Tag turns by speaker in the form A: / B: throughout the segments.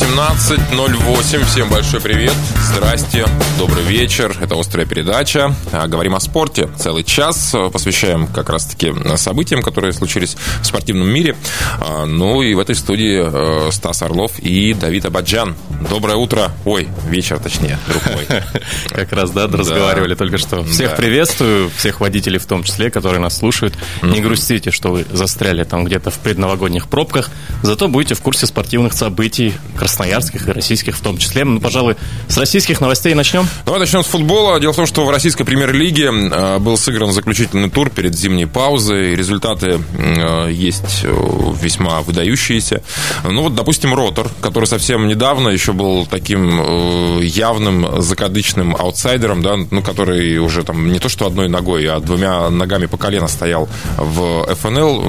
A: 18.08. Всем большой привет. Здрасте. Добрый вечер. Это «Острая передача». А, говорим о спорте. Целый час посвящаем как раз-таки событиям, которые случились в спортивном мире. А, ну и в этой студии э, Стас Орлов и Давид Абаджан. Доброе утро. Ой, вечер точнее, друг мой.
B: Как раз, да, разговаривали только что. Всех приветствую, всех водителей в том числе, которые нас слушают. Не грустите, что вы застряли там где-то в предновогодних пробках. Зато будете в курсе спортивных событий красноярских и российских в том числе. Ну, пожалуй, с российских новостей начнем.
A: Давай начнем с футбола. Дело в том, что в российской премьер-лиге э, был сыгран заключительный тур перед зимней паузой. Результаты э, есть э, весьма выдающиеся. Ну вот, допустим, Ротор, который совсем недавно еще был таким явным закадычным аутсайдером, да, ну, который уже там не то что одной ногой, а двумя ногами по колено стоял в ФНЛ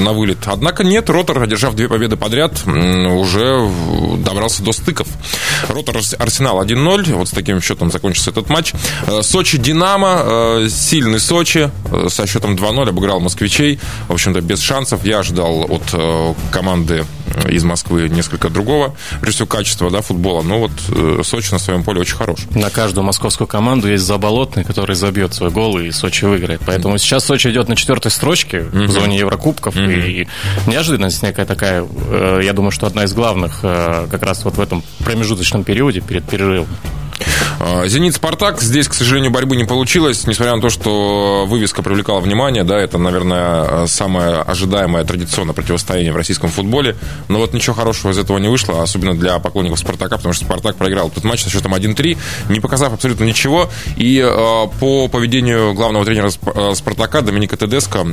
A: на вылет. Однако нет, Ротор, одержав две победы подряд, уже добрался до стыков. Ротор Арсенал 1-0. Вот с таким счетом закончился этот матч. Э, Сочи Динамо. Э, сильный Сочи. Э, со счетом 2-0 обыграл москвичей. В общем-то, без шансов. Я ожидал от команды из Москвы несколько другого, прежде всего, качества да, футбола. Но вот Сочи на своем поле очень хорош.
B: На каждую московскую команду есть заболотный, который забьет свой гол, и Сочи выиграет. Поэтому сейчас Сочи идет на четвертой строчке в зоне Еврокубков. И неожиданность некая такая, я думаю, что одна из главных как раз вот в этом промежуточном периоде перед перерывом.
A: А, Зенит Спартак. Здесь, к сожалению, борьбы не получилось, несмотря на то, что вывеска привлекала внимание. Да, это, наверное, самое ожидаемое традиционное противостояние в российском футболе. Но вот ничего хорошего из этого не вышло, особенно для поклонников Спартака, потому что Спартак проиграл этот матч со счетом 1-3, не показав абсолютно ничего. И э, по поведению главного тренера э, Спартака Доминика Тедеско,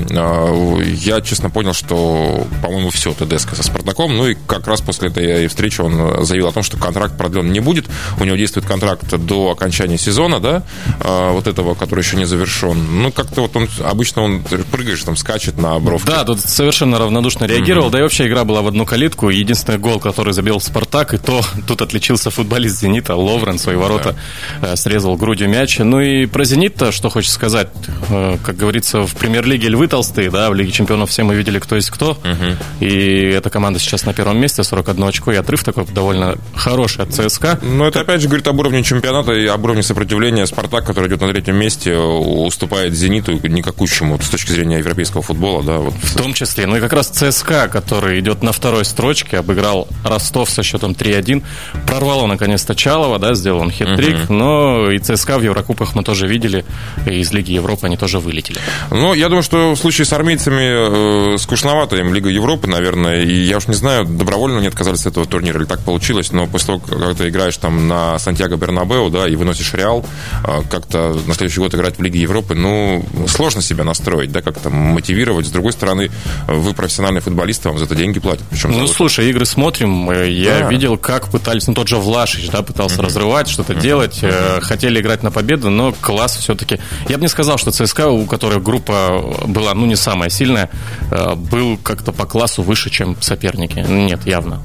A: я честно понял, что, по-моему, все Тедеско со Спартаком. Ну и как раз после этой встречи он заявил о том, что контракт продлен не будет. У него действует контракт до окончания сезона, да, а, вот этого, который еще не завершен. Ну, как-то вот он, обычно он прыгаешь, там, скачет на бровке.
B: Да, тут совершенно равнодушно реагировал, mm-hmm. да и вообще игра была в одну калитку. Единственный гол, который забил Спартак, и то тут отличился футболист Зенита, Ловрен, свои ворота да. Э, срезал грудью мяч. Ну и про Зенит-то, что хочется сказать, э, как говорится, в премьер-лиге львы толстые, да, в Лиге чемпионов все мы видели, кто есть кто. Mm-hmm. И эта команда сейчас на первом месте, 41 очко, и отрыв такой довольно хороший от ЦСКА.
A: Ну, это опять же говорит об уровне чемпионата и об уровне сопротивления. Спартак, который идет на третьем месте, уступает Зениту никакущему с точки зрения европейского футбола. Да, вот.
B: В том числе. Ну и как раз ЦСКА, который идет на второй строчке, обыграл Ростов со счетом 3-1. Прорвало наконец-то Чалова, да, сделал он хит-трик. Угу. Но и ЦСКА в Еврокубках мы тоже видели. И из Лиги Европы они тоже вылетели.
A: Ну, я думаю, что в случае с армейцами э, скучновато им Лига Европы, наверное. И я уж не знаю, добровольно они отказались от этого турнира или так получилось. Но после того, как ты играешь там на Сантьяго Бернабеу, да, и выносишь Реал, а, как-то на следующий год играть в Лиге Европы, ну, сложно себя настроить, да, как-то мотивировать. С другой стороны, вы профессиональный футболист, вам за это деньги платят.
B: Причем ну, слушай, игры смотрим, э, я да. видел, как пытались, ну, тот же Влашич, да, пытался mm-hmm. разрывать, что-то mm-hmm. делать, mm-hmm. хотели играть на победу, но класс все-таки. Я бы не сказал, что ЦСКА, у которой группа была, ну, не самая сильная, э, был как-то по классу выше, чем соперники. Нет, явно.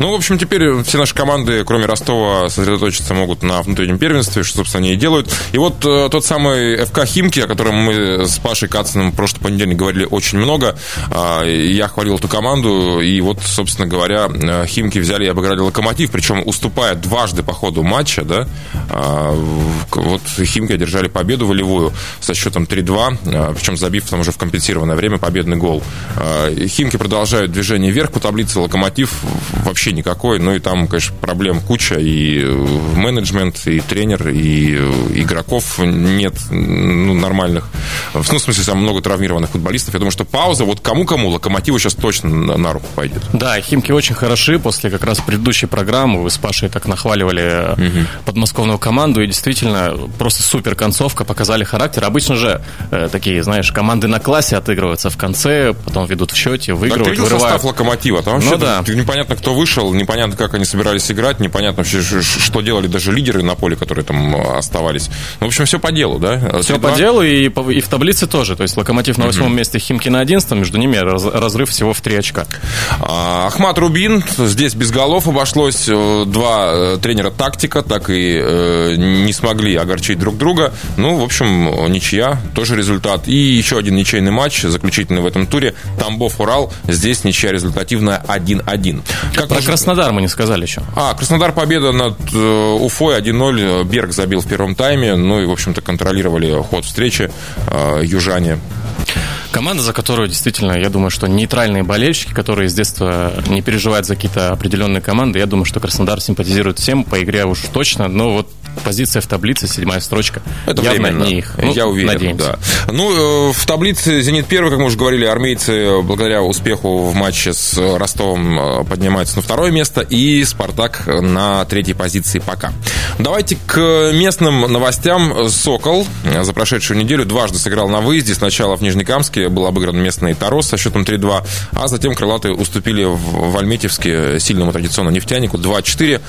A: Ну, в общем, теперь все наши команды, кроме Ростова, сосредоточиться могут на внутреннем первенстве, что, собственно, они и делают. И вот э, тот самый ФК Химки, о котором мы с Пашей Кациным в прошлый понедельник говорили очень много, э, я хвалил эту команду, и вот, собственно говоря, э, Химки взяли и обыграли Локомотив, причем уступая дважды по ходу матча, да, э, вот Химки одержали победу волевую со счетом 3-2, э, причем забив там уже в компенсированное время победный гол. Э, Химки продолжают движение вверх по таблице, Локомотив вообще никакой. Ну и там, конечно, проблем куча. И э, менеджмент, и тренер, и э, игроков нет ну, нормальных. Ну, в смысле, там много травмированных футболистов. Я думаю, что пауза, вот кому-кому, Локомотиву сейчас точно на, на руку пойдет.
B: Да, Химки очень хороши. После как раз предыдущей программы вы с Пашей так нахваливали угу. подмосковную команду. И действительно, просто супер концовка, показали характер. Обычно же э, такие, знаешь, команды на классе отыгрываются в конце, потом ведут в счете, выигрывают, так, ты видел
A: вырывают. состав Локомотива? Там вообще ну, да. непонятно, кто вышел, непонятно, как они собирались играть, непонятно вообще, что делали даже лидеры на поле, которые там оставались. Ну, в общем, все по делу, да?
B: Все по делу и, и в таблице тоже. То есть Локомотив на восьмом месте, Химки на одиннадцатом, между ними разрыв всего в три очка.
A: А, Ахмат Рубин, здесь без голов обошлось. Э, два э, тренера тактика так и э, не смогли огорчить друг друга. Ну, в общем, ничья, тоже результат. И еще один ничейный матч, заключительный в этом туре. Тамбов-Урал, здесь ничья результативная 1-1.
B: Как Про. Краснодар мы не сказали еще.
A: А, Краснодар победа над э, Уфой 1-0. Берг забил в первом тайме. Ну и, в общем-то, контролировали ход встречи э, южане.
B: Команда, за которую действительно, я думаю, что нейтральные болельщики, которые с детства не переживают за какие-то определенные команды, я думаю, что Краснодар симпатизирует всем, по игре уж точно, но вот позиция в таблице, седьмая строчка.
A: Это явно временно. не их. Ну, я уверен. Надеемся. Да. Ну, э, в таблице «Зенит» первый, как мы уже говорили, армейцы благодаря успеху в матче с Ростовом э, поднимаются на второе место, и «Спартак» на третьей позиции пока. Давайте к местным новостям. «Сокол» за прошедшую неделю дважды сыграл на выезде. Сначала в Нижнекамске был обыгран местный «Тарос» со счетом 3-2, а затем крылатые уступили в Альметьевске сильному традиционному нефтянику 2-4.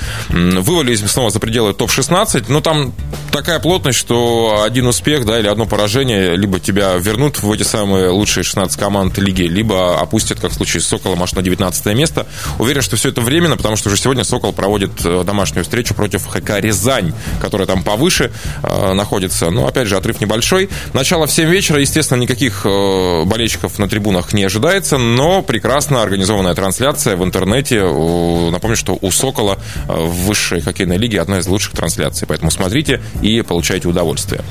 A: Вывалились снова за пределы топ-16, 15, ну там такая плотность, что один успех, да, или одно поражение, либо тебя вернут в эти самые лучшие 16 команд лиги, либо опустят, как в случае с Соколом, аж на 19 место. Уверен, что все это временно, потому что уже сегодня Сокол проводит э, домашнюю встречу против ХК Рязань, которая там повыше э, находится. Ну, опять же, отрыв небольшой. Начало в 7 вечера, естественно, никаких э, болельщиков на трибунах не ожидается, но прекрасно организованная трансляция в интернете. Напомню, что у Сокола э, в высшей хоккейной лиге одна из лучших трансляций трансляции. Поэтому смотрите и получайте удовольствие.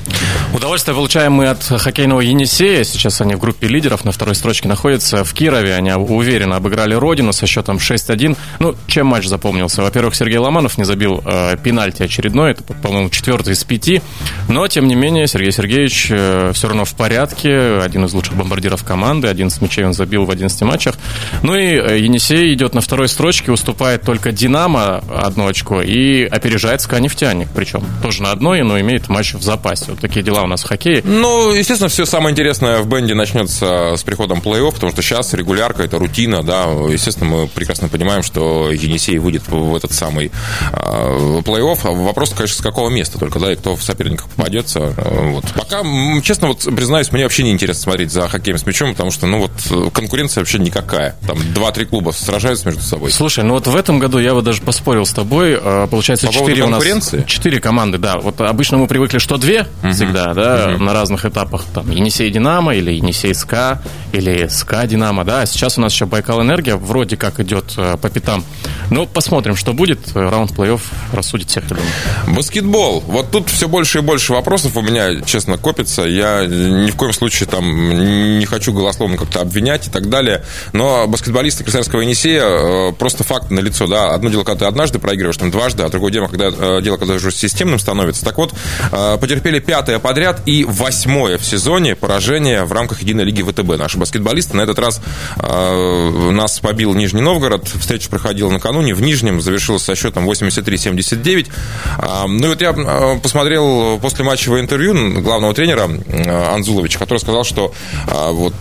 B: Удовольствие получаем мы от хоккейного Енисея. Сейчас они в группе лидеров на второй строчке находятся. В Кирове они уверенно обыграли Родину со счетом 6-1. Ну, чем матч запомнился? Во-первых, Сергей Ломанов не забил э, пенальти очередной. Это, по-моему, четвертый из пяти. Но, тем не менее, Сергей Сергеевич э, все равно в порядке. Один из лучших бомбардиров команды. Один с мячей он забил в 11 матчах. Ну и э, Енисей идет на второй строчке, уступает только Динамо одно очко и опережает СКА причем тоже на одной, но имеет матч в запасе. Вот такие дела у нас в хоккее.
A: Ну, естественно, все самое интересное в бенде начнется с приходом плей-офф, потому что сейчас регулярка, это рутина, да. Естественно, мы прекрасно понимаем, что Енисей выйдет в этот самый э, плей-офф. Вопрос, конечно, с какого места только, да, и кто в соперниках попадется. Вот. Пока, честно, вот признаюсь, мне вообще не интересно смотреть за хоккеем с мячом, потому что, ну, вот конкуренция вообще никакая. Там два-три клуба сражаются между собой.
B: Слушай, ну вот в этом году я вот даже поспорил с тобой. А, получается, четыре у нас... Четыре четыре команды, да. Вот обычно мы привыкли, что две uh-huh. всегда, да, uh-huh. на разных этапах. Там Енисей Динамо или Енисей СКА или СКА Динамо, да. А сейчас у нас еще Байкал Энергия вроде как идет э, по пятам. Ну, посмотрим, что будет. Раунд плей-офф рассудит всех, я думаю.
A: Баскетбол. Вот тут все больше и больше вопросов у меня, честно, копится. Я ни в коем случае там не хочу голословно как-то обвинять и так далее. Но баскетболисты Красноярского Енисея э, просто факт на лицо, да. Одно дело, когда ты однажды проигрываешь, там дважды, а другое дело, когда, э, дело, когда уже системным становится. Так вот, э, потерпели пятое подряд и восьмое в сезоне поражение в рамках Единой лиги ВТБ. Наши баскетболисты на этот раз э, нас побил Нижний Новгород. Встреча проходила накануне в Нижнем, завершилась со счетом 83-79. Э, ну и вот я посмотрел после матчевое интервью главного тренера Анзуловича, который сказал, что вот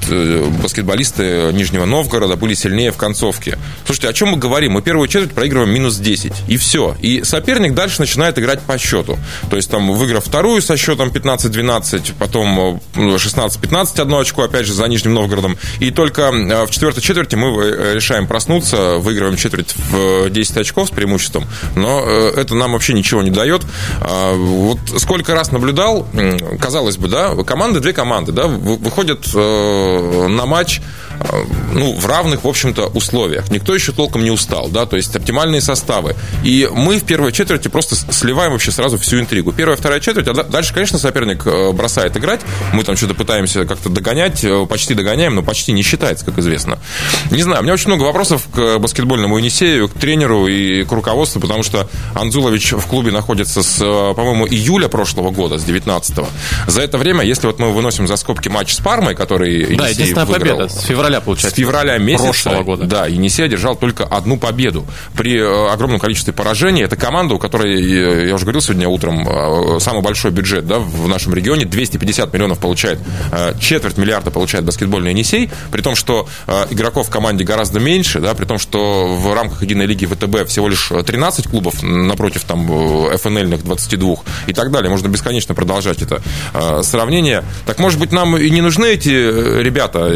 A: баскетболисты Нижнего Новгорода были сильнее в концовке. Слушайте, о чем мы говорим? Мы первую четверть проигрываем минус 10. И все. И соперник дальше начинает играть по счету. То есть там выиграв вторую со счетом 15-12, потом 16-15 э, одно очко, опять же, за Нижним Новгородом. И только э, в четвертой четверти мы э, решаем проснуться, выигрываем четверть в 10 очков с преимуществом, но это нам вообще ничего не дает. А, вот сколько раз наблюдал, казалось бы, да, команды, две команды, да, выходят на матч ну, в равных, в общем-то, условиях. Никто еще толком не устал, да, то есть оптимальные составы. И мы в первой четверти просто сливаем вообще сразу всю интригу. Первая, вторая четверть, а дальше, конечно, соперник э, бросает играть. Мы там что-то пытаемся как-то догонять, э, почти догоняем, но почти не считается, как известно. Не знаю, у меня очень много вопросов к баскетбольному Енисею, к тренеру и к руководству, потому что Анзулович в клубе находится с, э, по-моему, июля прошлого года, с 19-го. За это время, если вот мы выносим за скобки матч с Пармой, который
B: Да, единственная выиграл, победа. С февраля февраля, получается.
A: С февраля месяца.
B: Прошлого года.
A: Да, Енисей одержал только одну победу. При э, огромном количестве поражений, это команда, у которой, э, я уже говорил сегодня утром, э, самый большой бюджет да, в нашем регионе, 250 миллионов получает, четверть миллиарда получает баскетбольный Енисей, при том, что игроков в команде гораздо меньше, да, при том, что в рамках единой лиги ВТБ всего лишь 13 клубов напротив там ФНЛьных 22 и так далее. Можно бесконечно продолжать это сравнение. Так, может быть, нам и не нужны эти ребята,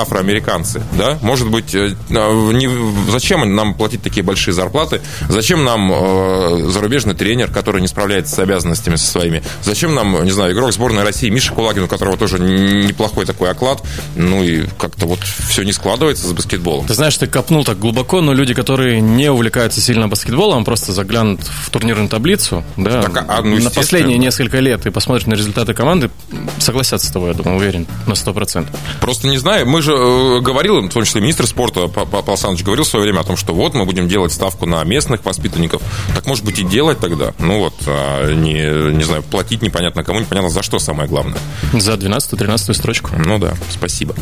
A: афроамериканцы, да? Может быть, не, зачем нам платить такие большие зарплаты? Зачем нам э, зарубежный тренер, который не справляется с обязанностями со своими? Зачем нам, не знаю, игрок сборной России Миша Кулагин, у которого тоже неплохой такой оклад? Ну и как-то вот все не складывается с баскетболом.
B: Ты знаешь, ты копнул так глубоко, но люди, которые не увлекаются сильно баскетболом, просто заглянут в турнирную таблицу, да, так, а, ну, на последние несколько лет и посмотрят на результаты команды, согласятся с тобой, я думаю, уверен, на 100%.
A: Просто не знаю, мы же э, говорил, в том числе министр спорта Павел Александрович говорил в свое время о том, что вот мы будем делать ставку на местных воспитанников. Так, может быть, и делать тогда. Ну вот, а не, не знаю, платить непонятно кому, непонятно за что самое главное.
B: За 12-13 строчку.
A: Ну да, спасибо.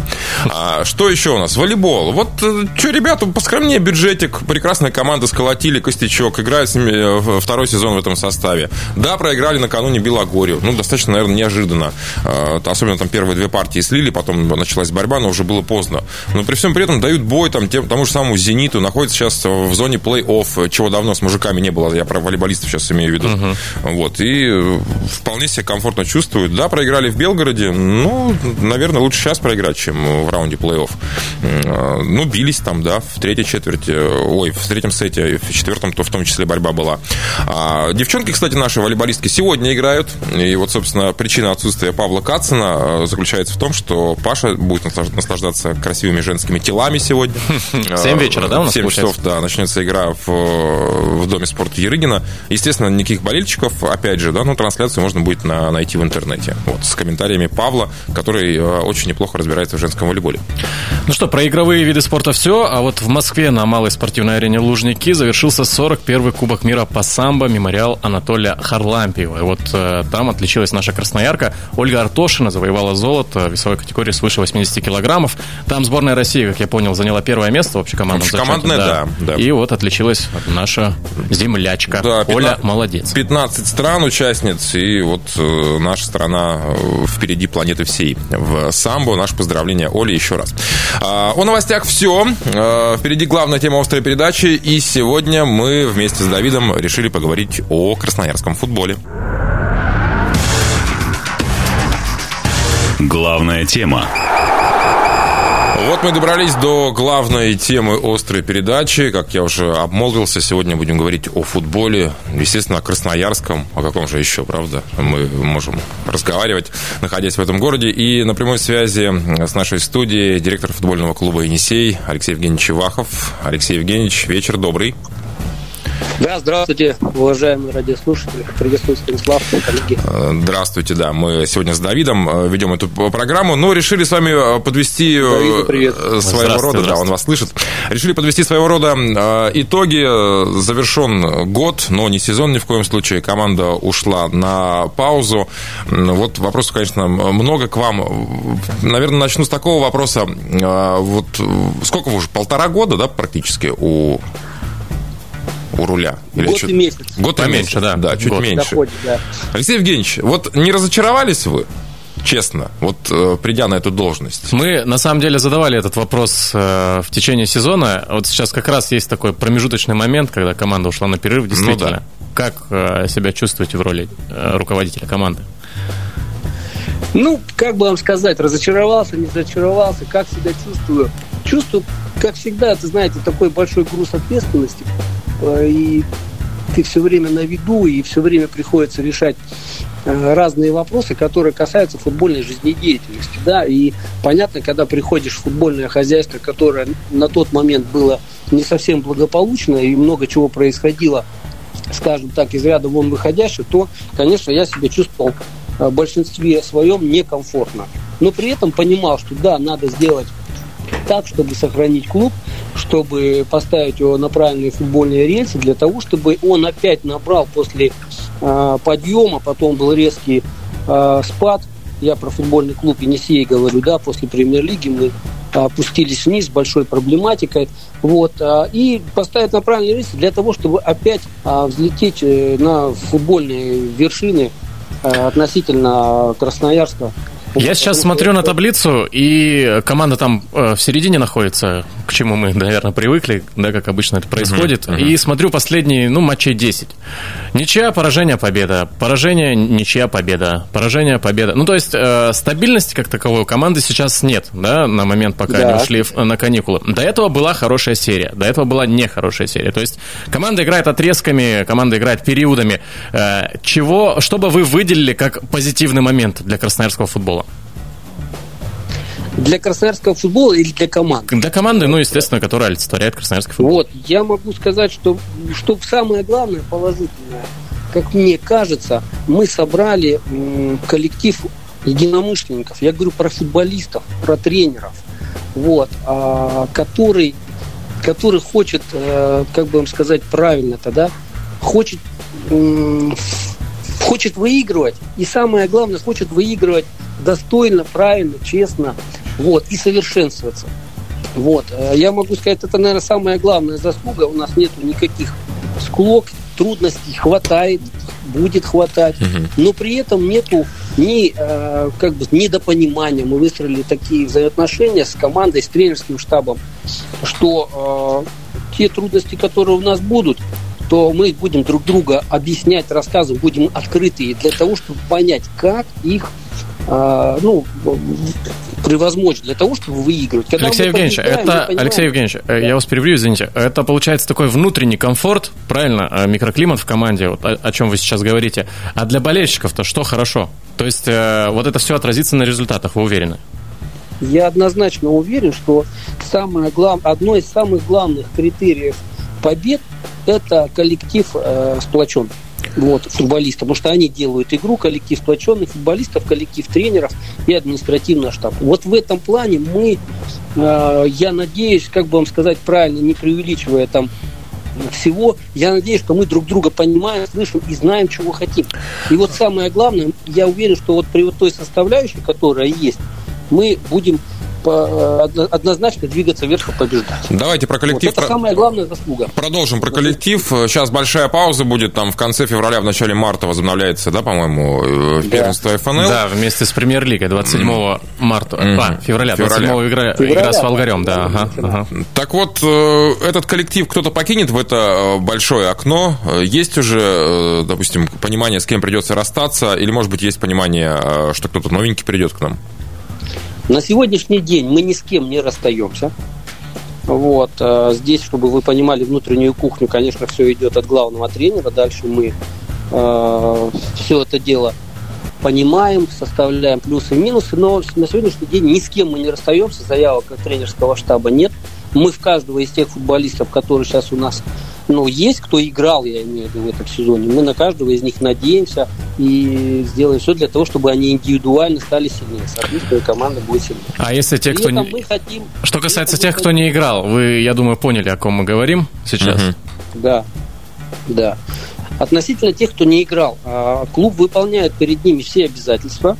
A: А, что еще у нас? Волейбол. Вот, э, что, ребята, поскромнее бюджетик. Прекрасная команда сколотили Костячок. Играют с ними э, второй сезон в этом составе. Да, проиграли накануне Белогорию. Ну, достаточно, наверное, неожиданно. А, особенно там первые две партии слили, потом началась борьба, но уже было поздно. Но при всем при этом дают бой там, тем, тому же самому «Зениту», находится сейчас в зоне плей-офф, чего давно с мужиками не было. Я про волейболистов сейчас имею в виду. Uh-huh. Вот. И э, вполне себя комфортно чувствуют. Да, проиграли в Белгороде. Ну, наверное, лучше сейчас проиграть, чем в раунде плей-офф. Э, ну, бились там, да, в третьей четверти. Ой, в третьем сете, в четвертом, то в том числе борьба была. А девчонки, кстати, наши волейболистки сегодня играют. И вот, собственно, причина отсутствия Павла Кацина э, заключается в том, что Паша будет наслаждаться красивыми женскими телами сегодня.
B: 7 вечера, да, у нас
A: 7 часов, да, начнется игра в, в Доме спорта Ерыгина. Естественно, никаких болельщиков, опять же, да, но трансляцию можно будет на, найти в интернете. Вот, с комментариями Павла, который э, очень неплохо разбирается в женском волейболе.
B: Ну что, про игровые виды спорта все, а вот в Москве на малой спортивной арене Лужники завершился 41-й Кубок мира по самбо мемориал Анатолия Харлампиева. И вот э, там отличилась наша красноярка. Ольга Артошина завоевала золото в весовой категории свыше 80 килограммов. Там сборная России, как я понял, заняла первое место в общекомандном
A: Общекомандное, да,
B: да, да. И вот отличилась наша землячка. Да, 15, Оля молодец.
A: 15 стран участниц, и вот э, наша страна э, впереди планеты всей. В самбо наше поздравление Оле еще раз. А, о новостях все. А, впереди главная тема острой передачи, и сегодня мы вместе с Давидом решили поговорить о красноярском футболе.
C: Главная тема.
A: Вот мы добрались до главной темы острой передачи. Как я уже обмолвился, сегодня будем говорить о футболе. Естественно, о Красноярском. О каком же еще, правда? Мы можем разговаривать, находясь в этом городе. И на прямой связи с нашей студией директор футбольного клуба «Енисей» Алексей Евгеньевич Чевахов. Алексей Евгеньевич, вечер добрый.
D: Да, здравствуйте, уважаемые радиослушатели. Приветствую, Станислав, коллеги.
A: Э, здравствуйте, да. Мы сегодня с Давидом э, ведем эту программу, но решили с вами э, подвести Давиду, своего рода, да, он вас слышит. Решили подвести своего рода итоги. Завершен год, но не сезон ни в коем случае. Команда ушла на паузу. Вот вопросов, конечно, много к вам. Наверное, начну с такого вопроса. Вот сколько вы уже? Полтора года, да, практически у у руля.
D: Или Год чуть... и месяц.
A: Год и меньше, да. Да, чуть Год. меньше. Доходит, да. Алексей Евгеньевич, вот не разочаровались вы? честно, вот э, придя на эту должность?
B: Мы, на самом деле, задавали этот вопрос э, в течение сезона. Вот сейчас как раз есть такой промежуточный момент, когда команда ушла на перерыв, ну действительно. Ну, да. Как э, себя чувствуете в роли руководителя команды?
D: Ну, как бы вам сказать, разочаровался, не разочаровался, как себя чувствую? Чувствую, как всегда, это, знаете, такой большой груз ответственности, Э, и ты все время на виду, и все время приходится решать э, разные вопросы, которые касаются футбольной жизнедеятельности. Да? И понятно, когда приходишь в футбольное хозяйство, которое на тот момент было не совсем благополучно, и много чего происходило, скажем так, из ряда вон выходящих, то, конечно, я себя чувствовал э, в большинстве своем некомфортно. Но при этом понимал, что да, надо сделать так, чтобы сохранить клуб, чтобы поставить его на правильные футбольные рельсы, для того, чтобы он опять набрал после э, подъема, потом был резкий э, спад. Я про футбольный клуб Енисей говорю, да, после премьер-лиги мы опустились вниз с большой проблематикой. Вот, и поставить на правильный рельс для того, чтобы опять взлететь э, на футбольные вершины относительно Красноярска
B: я сейчас смотрю на таблицу, и команда там э, в середине находится, к чему мы, наверное, привыкли, да, как обычно это происходит. Uh-huh, uh-huh. И смотрю последние, ну, матчей 10. Ничья, поражение, победа. Поражение, ничья, победа. Поражение, победа. Ну, то есть, э, стабильности как таковой у команды сейчас нет, да, на момент, пока да. они ушли на каникулы. До этого была хорошая серия, до этого была нехорошая серия. То есть, команда играет отрезками, команда играет периодами. Э, чего, что бы вы выделили как позитивный момент для красноярского футбола?
D: Для красноярского футбола или для команды?
B: Для команды, ну, естественно, которая олицетворяет красноярский футбол.
D: Вот, я могу сказать, что, что самое главное положительное, как мне кажется, мы собрали коллектив единомышленников. Я говорю про футболистов, про тренеров, вот, а, который, который хочет, э, как бы вам сказать правильно тогда, хочет хочет выигрывать, и самое главное, хочет выигрывать достойно, правильно, честно, вот, и совершенствоваться. Вот. Э, я могу сказать, это, наверное, самая главная заслуга. У нас нет никаких склок, трудностей хватает, будет хватать, угу. но при этом нету ни э, как бы недопонимания. Мы выстроили такие взаимоотношения с командой, с тренерским штабом, что э, те трудности, которые у нас будут, то мы будем друг друга объяснять, рассказывать, будем открытые для того, чтобы понять, как их а, ну, превозмочь для того, чтобы выигрывать.
B: Когда Алексей Евгеньевич, это, Алексей Евгеньевич, да. я вас перебью, извините, это получается такой внутренний комфорт, правильно, а, микроклимат в команде, вот, о, о чем вы сейчас говорите. А для болельщиков-то что хорошо? То есть э, вот это все отразится на результатах, вы уверены?
D: Я однозначно уверен, что самое глав... одно из самых главных критериев побед – это коллектив э, сплочен вот, футболистов, потому что они делают игру, коллектив сплоченных футболистов, коллектив тренеров и административный штаб. Вот в этом плане мы, э, я надеюсь, как бы вам сказать правильно, не преувеличивая там всего, я надеюсь, что мы друг друга понимаем, слышим и знаем, чего хотим. И вот самое главное, я уверен, что вот при вот той составляющей, которая есть, мы будем однозначно двигаться вверх и побеждать.
A: Давайте про коллектив. Вот
D: это самая главная заслуга.
A: Продолжим про коллектив. Сейчас большая пауза будет, там в конце февраля, в начале марта возобновляется, да, по-моему, э, первенство да. ФНЛ.
B: Да, вместе с премьер-лигой 27 марта, mm-hmm. а, февраля, 27 игра, февраля, игра с Волгарем, да. Ага, ага.
A: Так вот, э, этот коллектив кто-то покинет в это э, большое окно. Есть уже, допустим, понимание, с кем придется расстаться, или, может быть, есть понимание, что кто-то новенький придет к нам?
D: На сегодняшний день мы ни с кем не расстаемся. Вот. А здесь, чтобы вы понимали внутреннюю кухню, конечно, все идет от главного тренера. Дальше мы э, все это дело понимаем, составляем плюсы и минусы, но на сегодняшний день ни с кем мы не расстаемся, заявок от тренерского штаба нет. Мы в каждого из тех футболистов, которые сейчас у нас ну, есть кто играл, я имею в виду, в этом сезоне. Мы на каждого из них надеемся и сделаем все для того, чтобы они индивидуально стали сильнее. Соответственно, команда будет сильнее.
B: А если те, кто не... хотим... Что касается тех, кто не играл, вы, я думаю, поняли, о ком мы говорим сейчас. Угу.
D: Да, да. Относительно тех, кто не играл, а, клуб выполняет перед ними все обязательства,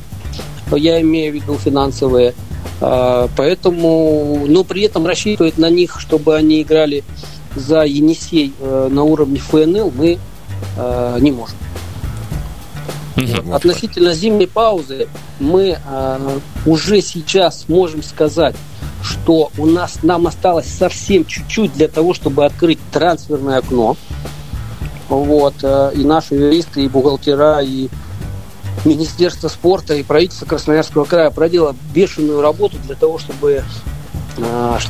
D: я имею в виду финансовые, а, поэтому, но при этом рассчитывать на них, чтобы они играли за Енисей э, на уровне ФНЛ мы э, не можем. Относительно зимней паузы мы э, уже сейчас можем сказать, что у нас нам осталось совсем чуть-чуть для того, чтобы открыть трансферное окно. Вот, э, и наши юристы, и бухгалтера, и Министерство спорта, и правительство Красноярского края проделало бешеную работу для того, чтобы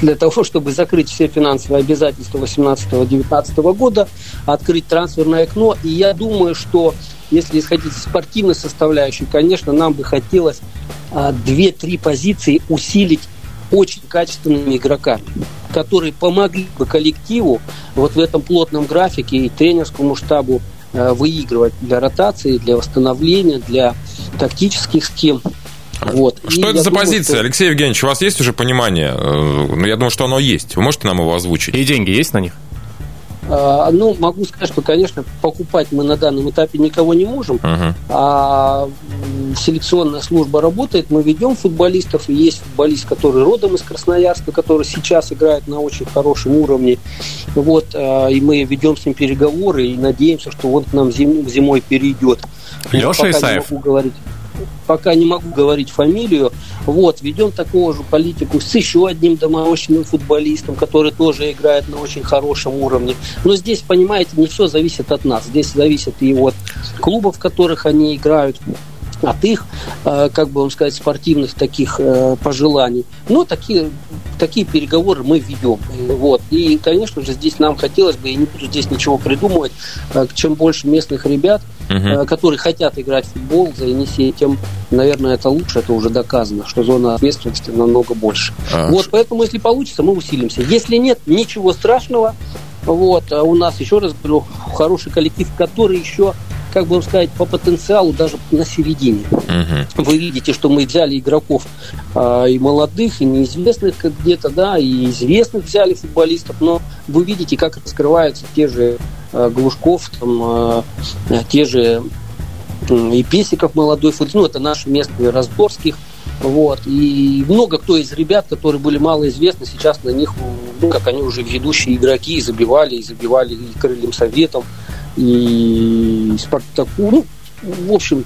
D: для того, чтобы закрыть все финансовые обязательства 2018-2019 года, открыть трансферное окно. И я думаю, что если исходить из спортивной составляющей, конечно, нам бы хотелось 2-3 а, позиции усилить очень качественными игроками, которые помогли бы коллективу вот в этом плотном графике и тренерскому штабу а, выигрывать для ротации, для восстановления, для тактических схем.
A: Вот. Что и это за думаю, позиция, что... Алексей Евгеньевич? У вас есть уже понимание? Э, ну, я думаю, что оно есть. Вы можете нам его озвучить?
B: И деньги есть на них?
D: А, ну, могу сказать, что, конечно, покупать мы на данном этапе никого не можем. Uh-huh. А селекционная служба работает, мы ведем футболистов, и есть футболист, который родом из Красноярска, который сейчас играет на очень хорошем уровне. Вот, а, и мы ведем с ним переговоры и надеемся, что он к нам зим, зимой перейдет.
B: Леша Исаев?
D: Не могу говорить пока не могу говорить фамилию. Вот, ведем такого же политику с еще одним доморощенным футболистом, который тоже играет на очень хорошем уровне. Но здесь, понимаете, не все зависит от нас. Здесь зависит и от клубов, в которых они играют, от их, э, как бы вам сказать, спортивных таких э, пожеланий. Но такие, такие переговоры мы ведем. Вот. И, конечно же, здесь нам хотелось бы, и не буду здесь ничего придумывать, э, чем больше местных ребят, угу. которые хотят играть в футбол за Енисей, тем, наверное, это лучше, это уже доказано, что зона ответственности намного больше. А, вот, поэтому, если получится, мы усилимся. Если нет, ничего страшного. Вот, а у нас, еще раз говорю, хороший коллектив, который еще как бы сказать, по потенциалу даже на середине. Угу. Вы видите, что мы взяли игроков а, и молодых, и неизвестных где-то, да, и известных взяли футболистов, но вы видите, как раскрываются те же а, Глушков, там, а, те же и Песиков молодой футболист, ну, это наши местные Разборских, вот. И много кто из ребят, которые были малоизвестны, сейчас на них, ну, как они уже ведущие игроки, и забивали, и забивали и крыльям советом и Спартаку. Ну, в общем,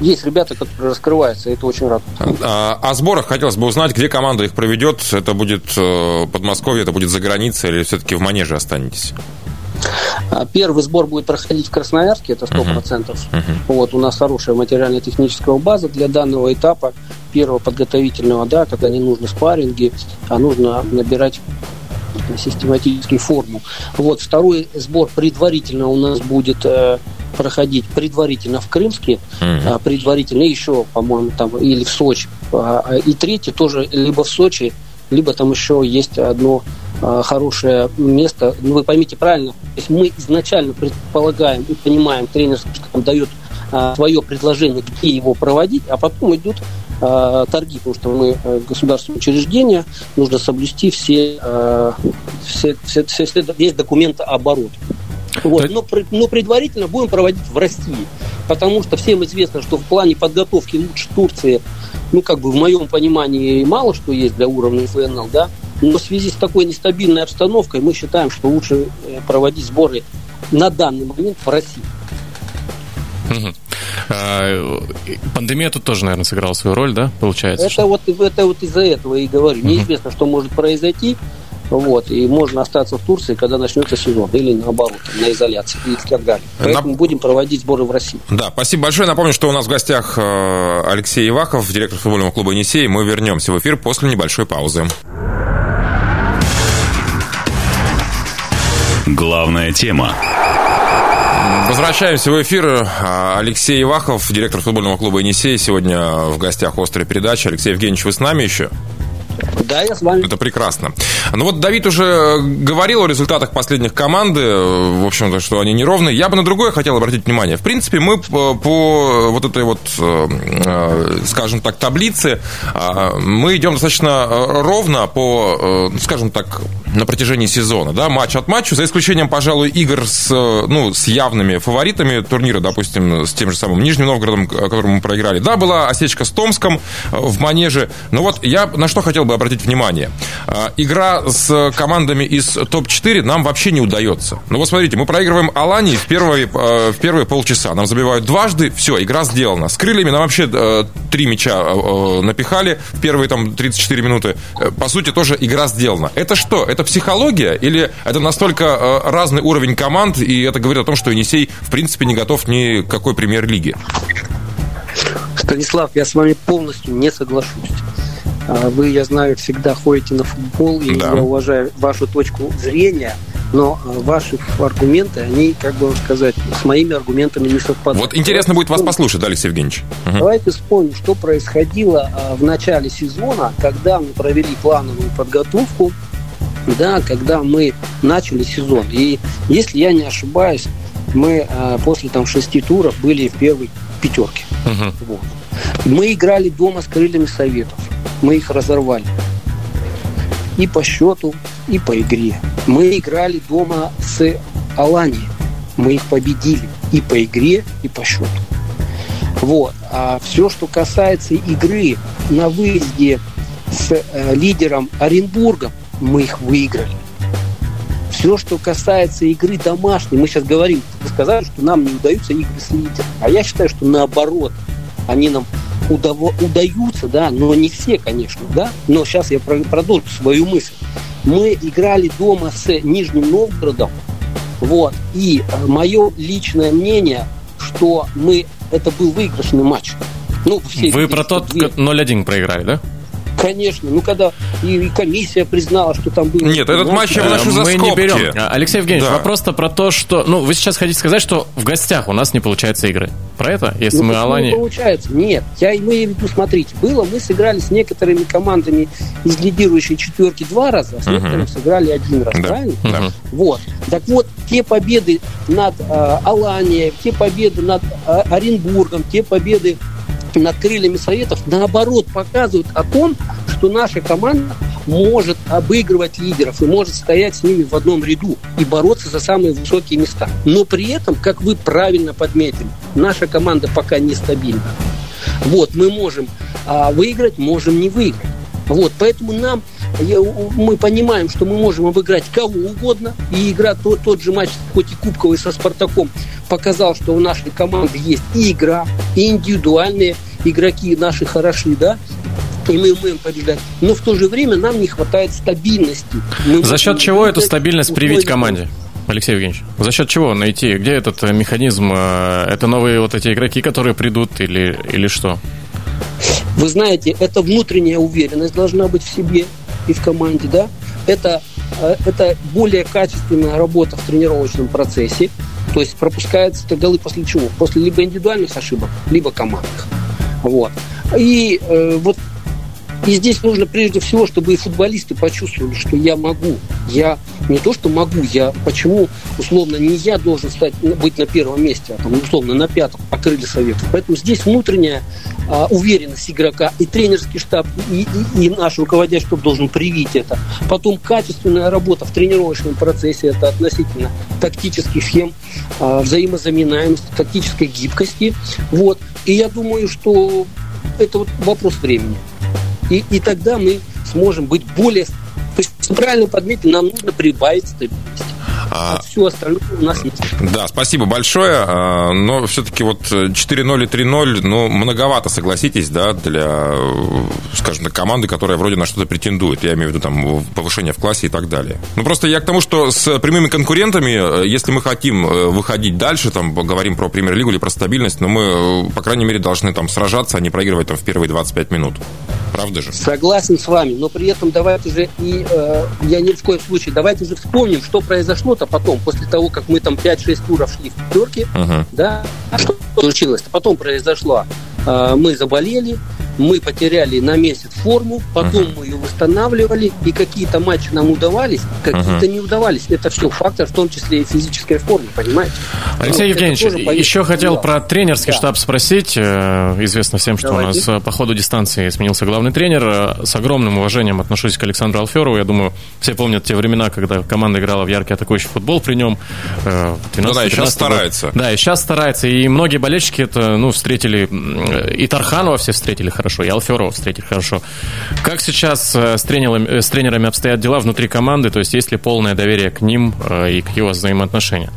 D: есть ребята, которые раскрываются, и это очень рад.
A: А, о сборах хотелось бы узнать, где команда их проведет. Это будет э, Подмосковье, это будет за границей или все-таки в Манеже останетесь?
D: А, первый сбор будет проходить в Красноярске, это 100%. Uh-huh. Uh-huh. Вот, у нас хорошая материально-техническая база для данного этапа, первого подготовительного, да, когда не нужны спарринги, а нужно набирать систематически форму. Вот второй сбор предварительно у нас будет э, проходить предварительно в Крымске, mm-hmm. предварительно еще, по-моему, там или в Сочи. А, а, и третий тоже либо в Сочи, либо там еще есть одно хорошее место. Ну, вы поймите правильно, то есть мы изначально предполагаем и понимаем, тренер дает свое предложение, где его проводить, а потом идут э, торги, потому что мы э, государственное учреждение, нужно соблюсти все, э, все, все, все, все есть документы оборот. Вот. Но, но предварительно будем проводить в России, потому что всем известно, что в плане подготовки лучше Турции, ну, как бы в моем понимании, мало что есть для уровня ФНЛ, да, но в связи с такой нестабильной обстановкой мы считаем, что лучше э, проводить сборы на данный момент в России.
B: Пандемия тут тоже, наверное, сыграла свою роль, да, получается?
D: Это, вот, это вот из-за этого и говорю. Неизвестно, что может произойти. Вот, и можно остаться в Турции, когда начнется сезон, или наоборот, на изоляции и так далее. Поэтому Нап... будем проводить сборы в России.
A: Да, спасибо большое. Напомню, что у нас в гостях э, Алексей Иваков, директор футбольного клуба «Енисей». Мы вернемся в эфир после небольшой паузы.
C: Главная тема.
A: Возвращаемся в эфир. Алексей Ивахов, директор футбольного клуба «Енисей». Сегодня в гостях «Острая передача». Алексей Евгеньевич, вы с нами еще?
D: Да, я с вами.
A: Это прекрасно. Ну вот Давид уже говорил о результатах последних команды, в общем-то, что они неровные. Я бы на другое хотел обратить внимание. В принципе, мы по, вот этой вот, э, э, скажем так, таблице, э, мы идем достаточно ровно по, скажем так, на протяжении сезона, да, матч от матча, за исключением, пожалуй, игр с, ну, с явными фаворитами турнира, допустим, с тем же самым Нижним Новгородом, которому мы проиграли. Да, была осечка с Томском в Манеже, но вот я на что хотел бы обратить внимание. Игра с командами из топ-4 нам вообще не удается. Ну вот смотрите, мы проигрываем Алании в первые, в первые полчаса. Нам забивают дважды, все, игра сделана. С крыльями нам вообще три мяча напихали в первые там 34 минуты. По сути, тоже игра сделана. Это что? Это психология или это настолько разный уровень команд, и это говорит о том, что Енисей в принципе не готов ни к какой премьер-лиге?
D: Станислав, я с вами полностью не соглашусь. А вы, я знаю, всегда ходите на футбол, и да. я уважаю вашу точку зрения, но а, ваши аргументы, они, как бы сказать, с моими аргументами не совпадают.
A: Вот интересно будет вас послушать, Алексей Евгеньевич.
D: Угу. Давайте вспомним, что происходило а, в начале сезона, когда мы провели плановую подготовку, да, когда мы начали сезон. И если я не ошибаюсь, мы после там шести туров были в первой пятерке. Угу. Вот. Мы играли дома с крыльями советов мы их разорвали. И по счету, и по игре. Мы играли дома с Алании. Мы их победили и по игре, и по счету. Вот. А все, что касается игры на выезде с э, лидером Оренбургом, мы их выиграли. Все, что касается игры домашней, мы сейчас говорим, вы сказали, что нам не удаются игры с лидером. А я считаю, что наоборот, они нам удав- удаются, да, но не все, конечно, да. Но сейчас я продолжу свою мысль. Мы играли дома с Нижним Новгородом, вот, и э, мое личное мнение, что мы, это был выигрышный матч.
B: Ну, все Вы про тот 0-1 проиграли, да?
D: Конечно, ну когда и, комиссия признала, что там было...
A: Нет, этот матч я выношу за Мы
B: скобки. не берем. А, Алексей Евгеньевич, да. вопрос-то про то, что... Ну, вы сейчас хотите сказать, что в гостях у нас не получается игры. Про это? Если ну, мы Алани...
D: не получается? Нет. Я имею в виду, смотрите, было, мы сыграли с некоторыми командами из лидирующей четверки два раза, а с некоторыми uh-huh. сыграли один раз, да. правильно? Uh-huh. Вот. Так вот, те победы над э, Аланией, те победы над э, Оренбургом, те победы над крыльями советов, наоборот, показывают о том, что наша команда может обыгрывать лидеров и может стоять с ними в одном ряду и бороться за самые высокие места. Но при этом, как вы правильно подметили, наша команда пока нестабильна. Вот, мы можем а, выиграть, можем не выиграть. Вот, поэтому нам мы понимаем, что мы можем обыграть кого угодно. И игра, тот, тот же матч, хоть и кубковый со Спартаком, показал, что у нашей команды есть и игра, и индивидуальные игроки наши хороши, да, и мы умеем побеждать. Но в то же время нам не хватает стабильности.
B: Мы За счет чего эту стабильность привить команде? Алексей Евгеньевич, за счет чего найти? Где этот э, механизм? Э, это новые вот эти игроки, которые придут или, или что?
D: Вы знаете, это внутренняя уверенность должна быть в себе и в команде, да? Это, это более качественная работа в тренировочном процессе. То есть пропускаются голы после чего? После либо индивидуальных ошибок, либо командных. Вот. И э, вот и здесь нужно прежде всего, чтобы и футболисты почувствовали, что я могу. Я не то, что могу, я почему, условно, не я должен стать, быть на первом месте, а там, условно, на пятом по крылья советов. Поэтому здесь внутренняя а, уверенность игрока и тренерский штаб, и, и, и наш руководящий штаб должен привить это. Потом качественная работа в тренировочном процессе, это относительно тактических схем, а, взаимозаменяемости, тактической гибкости. Вот. И я думаю, что это вот вопрос времени. И, и тогда мы сможем быть более... То есть, правильно подметили, нам нужно прибавить стабильности. А, а все остальное у нас есть.
A: Да, спасибо большое. А, но все-таки вот 4-0 и 3-0, ну, многовато, согласитесь, да, для, скажем так, команды, которая вроде на что-то претендует. Я имею в виду там повышение в классе и так далее. Ну, просто я к тому, что с прямыми конкурентами, если мы хотим э, выходить дальше, там, говорим про премьер-лигу или про стабильность, но мы, по крайней мере, должны там сражаться, а не проигрывать там в первые 25 минут. Правда же?
D: Согласен с вами, но при этом давайте же и э, я ни в коем случае, давайте же вспомним, что произошло-то потом, после того, как мы там 5-6 туров шли в пятерке, uh-huh. да, а что случилось? Потом произошло, э, мы заболели, мы потеряли на месяц форму, потом uh-huh. мы ее восстанавливали, и какие-то матчи нам удавались, какие-то uh-huh. не удавались. Это все фактор, в том числе и физической формы, понимаете?
B: Алексей вот, Евгеньевич, еще хотел про тренерский да. штаб спросить. Э, известно всем, что Давайте. у нас э, по ходу дистанции сменился главный тренер. Э, с огромным уважением отношусь к Александру Алферову. Я думаю, все помнят те времена, когда команда играла в яркий атакующий футбол при нем.
A: 12, ну да, и сейчас старается.
B: Да, и сейчас старается. И многие болельщики это, ну, встретили, и Тарханова все встретили хорошо, и Алферова встретили хорошо. Как сейчас с тренерами, с тренерами обстоят дела внутри команды? То есть есть ли полное доверие к ним и к его взаимоотношениям?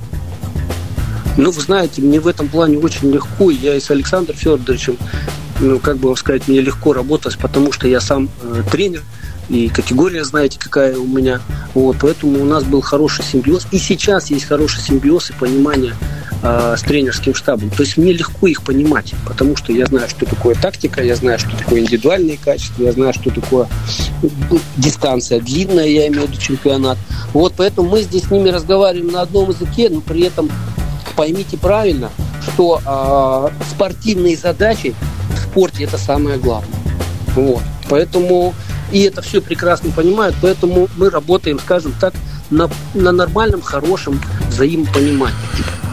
D: Ну, вы знаете, мне в этом плане очень легко. Я и с Александром Федоровичем, ну, как бы вам сказать, мне легко работать, потому что я сам э, тренер, и категория, знаете, какая у меня. Вот, поэтому у нас был хороший симбиоз. И сейчас есть хороший симбиоз и понимание э, с тренерским штабом. То есть мне легко их понимать, потому что я знаю, что такое тактика, я знаю, что такое индивидуальные качества, я знаю, что такое ну, дистанция длинная, я имею в виду чемпионат. Вот поэтому мы здесь с ними разговариваем на одном языке, но при этом поймите правильно, что э, спортивные задачи в спорте это самое главное. Вот. Поэтому и это все прекрасно понимают, поэтому мы работаем, скажем так, на, на нормальном, хорошем взаимопонимании.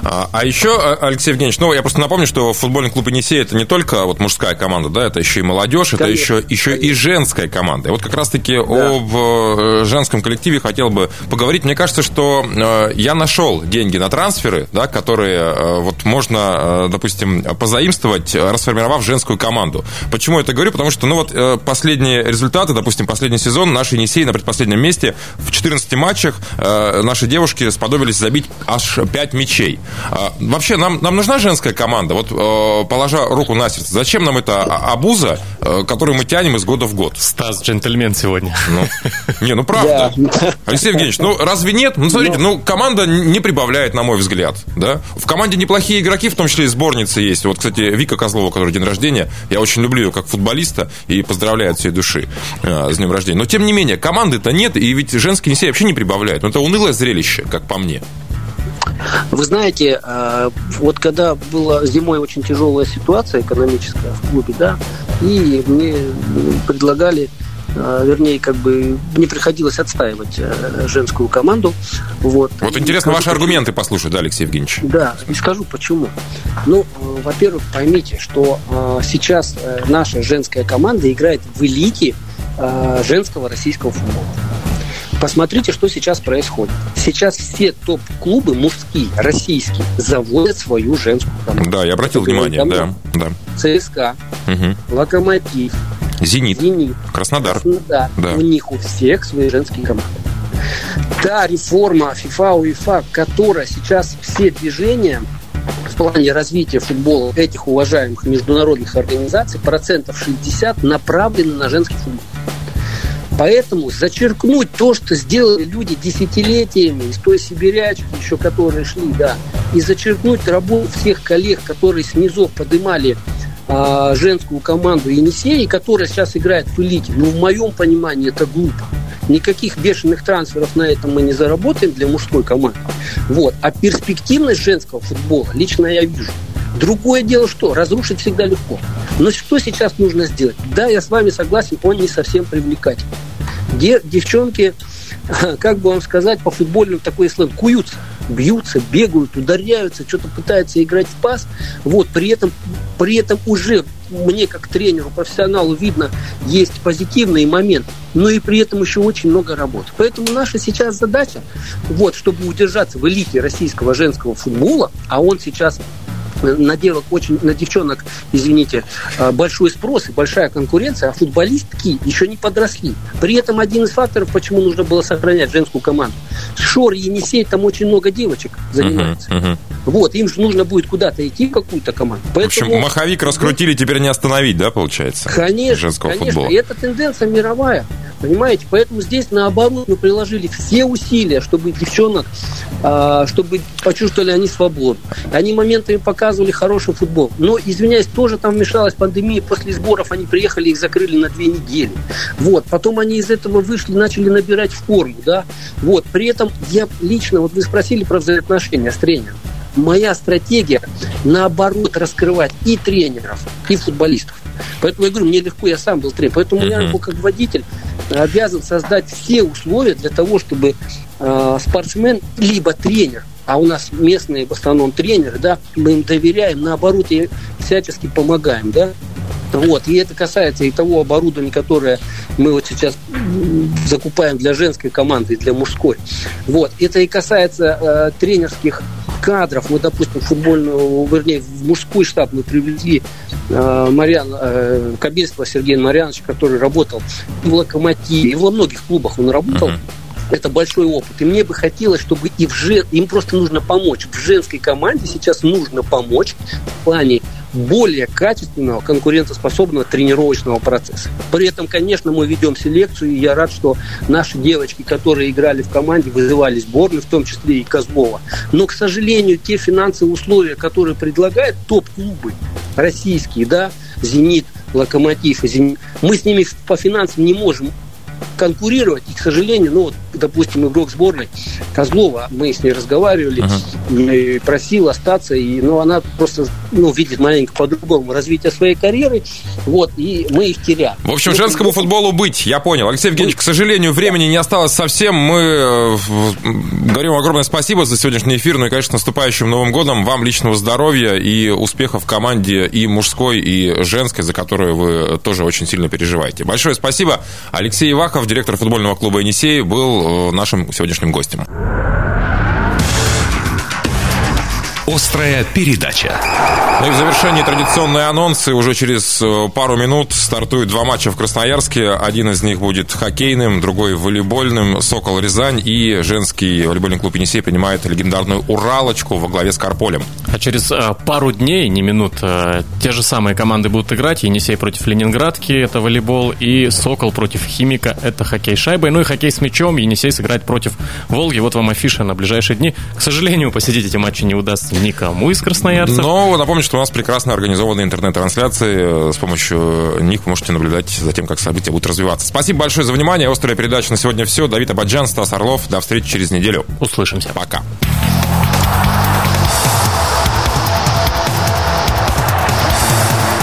A: А, а еще, а, Алексей Евгеньевич, ну, я просто напомню, что футбольный клуб «Енисей» — это не только вот мужская команда, да, это еще и молодежь, конечно, это еще, еще конечно. и женская команда. И вот как раз-таки да. об э, женском коллективе хотел бы поговорить. Мне кажется, что э, я нашел деньги на трансферы, да, которые э, вот можно, допустим, позаимствовать, расформировав женскую команду. Почему я это говорю? Потому что, ну вот, последние результаты, допустим, последний сезон наш «Енисей» на предпоследнем месте в 14 матчах наши девушки сподобились забить аж 5 мячей. А, вообще, нам, нам нужна женская команда? Вот, э, положа руку на сердце, зачем нам эта обуза, э, которую мы тянем из года в год?
B: Стас джентльмен сегодня.
A: Ну, не, ну правда. Алексей Евгеньевич, ну разве нет? Ну, смотрите, ну команда не прибавляет, на мой взгляд. Да? В команде неплохие игроки, в том числе и сборницы есть. Вот, кстати, Вика Козлова, которая день рождения, я очень люблю ее как футболиста и поздравляю от всей души э, с днем рождения. Но, тем не менее, команды-то нет, и ведь женский Енисей вообще не прибавляет. Ну, это унылое зрелище, как по мне.
D: Вы знаете, э, вот когда была зимой очень тяжелая ситуация экономическая в клубе, да, и мне предлагали э, вернее, как бы не приходилось отстаивать э, женскую команду. Вот,
A: вот интересно ваши почему. аргументы послушать, да, Алексей Евгеньевич?
D: Да, и скажу почему. Ну, во-первых, поймите, что сейчас наша женская команда играет в элите женского российского футбола. Посмотрите, что сейчас происходит. Сейчас все топ-клубы мужские, российские, заводят свою женскую команду.
A: Да, я обратил Это внимание, да, да.
D: ЦСКА, угу. Локомотив,
A: Зенит, Зенит Краснодар.
D: Краснодар. Да. У них у всех свои женские команды. Та реформа FIFA, УЕФА, которая сейчас все движения в плане развития футбола этих уважаемых международных организаций процентов 60 направлены на женский футбол. Поэтому зачеркнуть то, что сделали люди десятилетиями из той сибирячки, еще которые шли, да, и зачеркнуть работу всех коллег, которые снизу поднимали а, женскую команду Енисеи, которая сейчас играет в элите, ну, в моем понимании, это глупо. Никаких бешеных трансферов на этом мы не заработаем для мужской команды. Вот. А перспективность женского футбола лично я вижу. Другое дело что? Разрушить всегда легко. Но что сейчас нужно сделать? Да, я с вами согласен, он не совсем привлекательный. Де, девчонки, как бы вам сказать, по футбольному такой сленг, куются, бьются, бегают, ударяются, что-то пытаются играть в пас. Вот, при этом, при этом уже мне как тренеру, профессионалу видно, есть позитивный момент, но и при этом еще очень много работы. Поэтому наша сейчас задача, вот, чтобы удержаться в элите российского женского футбола, а он сейчас на девок очень, на девчонок, извините, а, большой спрос и большая конкуренция, а футболистки еще не подросли. При этом один из факторов, почему нужно было сохранять женскую команду. Шор, Енисей, там очень много девочек занимается. Uh-huh, uh-huh. Вот, им же нужно будет куда-то идти, какую-то команду.
A: Поэтому... В общем, маховик раскрутили, теперь не остановить, да, получается?
D: Конечно, женского конечно. Футбола. И это тенденция мировая. Понимаете? Поэтому здесь, наоборот, мы приложили все усилия, чтобы девчонок, а, чтобы почувствовали они свободу. Они моментами показывали хороший футбол. Но, извиняюсь, тоже там вмешалась пандемия. После сборов они приехали, их закрыли на две недели. Вот. Потом они из этого вышли, начали набирать форму. Да? Вот. При этом я лично, вот вы спросили про взаимоотношения с тренером. Моя стратегия, наоборот, раскрывать и тренеров, и футболистов. Поэтому я говорю, мне легко, я сам был тренер. Поэтому uh-huh. я как водитель обязан создать все условия для того, чтобы э, спортсмен либо тренер, а у нас местные в основном тренеры, да, мы им доверяем, наоборот, и всячески помогаем, да, вот. И это касается и того оборудования, которое мы вот сейчас закупаем для женской команды и для мужской. Вот. Это и касается э, тренерских кадров. Мы, допустим, футбольную, вернее, в мужской штаб мы привезли э, Марьян, э, Кобельского Сергея Марьяновича, который работал в «Локомотиве», и во многих клубах он работал. Uh-huh. Это большой опыт. И мне бы хотелось, чтобы и в жен... им просто нужно помочь. В женской команде сейчас нужно помочь в плане более качественного, конкурентоспособного тренировочного процесса. При этом, конечно, мы ведем селекцию, и я рад, что наши девочки, которые играли в команде, вызывали сборную, в том числе и Козлова. Но, к сожалению, те финансовые условия, которые предлагают топ-клубы российские, да, «Зенит», «Локомотив», «Зенит», мы с ними по финансам не можем конкурировать. И, к сожалению, ну вот, допустим, игрок сборной Козлова, мы с ней разговаривали, uh-huh. просил остаться, и, ну, она просто ну, видит маленько по-другому развитие своей карьеры, вот, и мы их теряем.
A: В общем, женскому ну, футболу быть, я понял. Алексей Евгеньевич, к сожалению, времени не осталось совсем. Мы э, говорим огромное спасибо за сегодняшний эфир, ну и, конечно, наступающим Новым годом. Вам личного здоровья и успехов в команде и мужской, и женской, за которую вы тоже очень сильно переживаете. Большое спасибо. Алексей Ивахов, директор футбольного клуба «Енисей», был нашим сегодняшним гостем.
C: Острая передача.
A: Ну и в завершении традиционные анонсы. Уже через э, пару минут стартуют два матча в Красноярске. Один из них будет хоккейным, другой волейбольным. «Сокол Рязань» и женский волейбольный клуб «Енисей» принимает легендарную «Уралочку» во главе с Карполем.
B: А через а, пару дней, не минут, а, те же самые команды будут играть. «Енисей» против «Ленинградки» — это волейбол, и «Сокол» против «Химика» — это хоккей шайбой. Ну и хоккей с мячом. «Енисей» сыграть против «Волги». Вот вам афиша на ближайшие дни. К сожалению, посетить эти матчи не удастся никому из красноярцев.
A: Но напомню, что у нас прекрасно организованы интернет-трансляции. С помощью них вы можете наблюдать за тем, как события будут развиваться. Спасибо большое за внимание. Острая передача на сегодня все. Давид Абаджан, Стас Орлов. До встречи через неделю.
B: Услышимся.
A: Пока.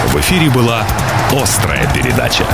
C: В эфире была «Острая передача».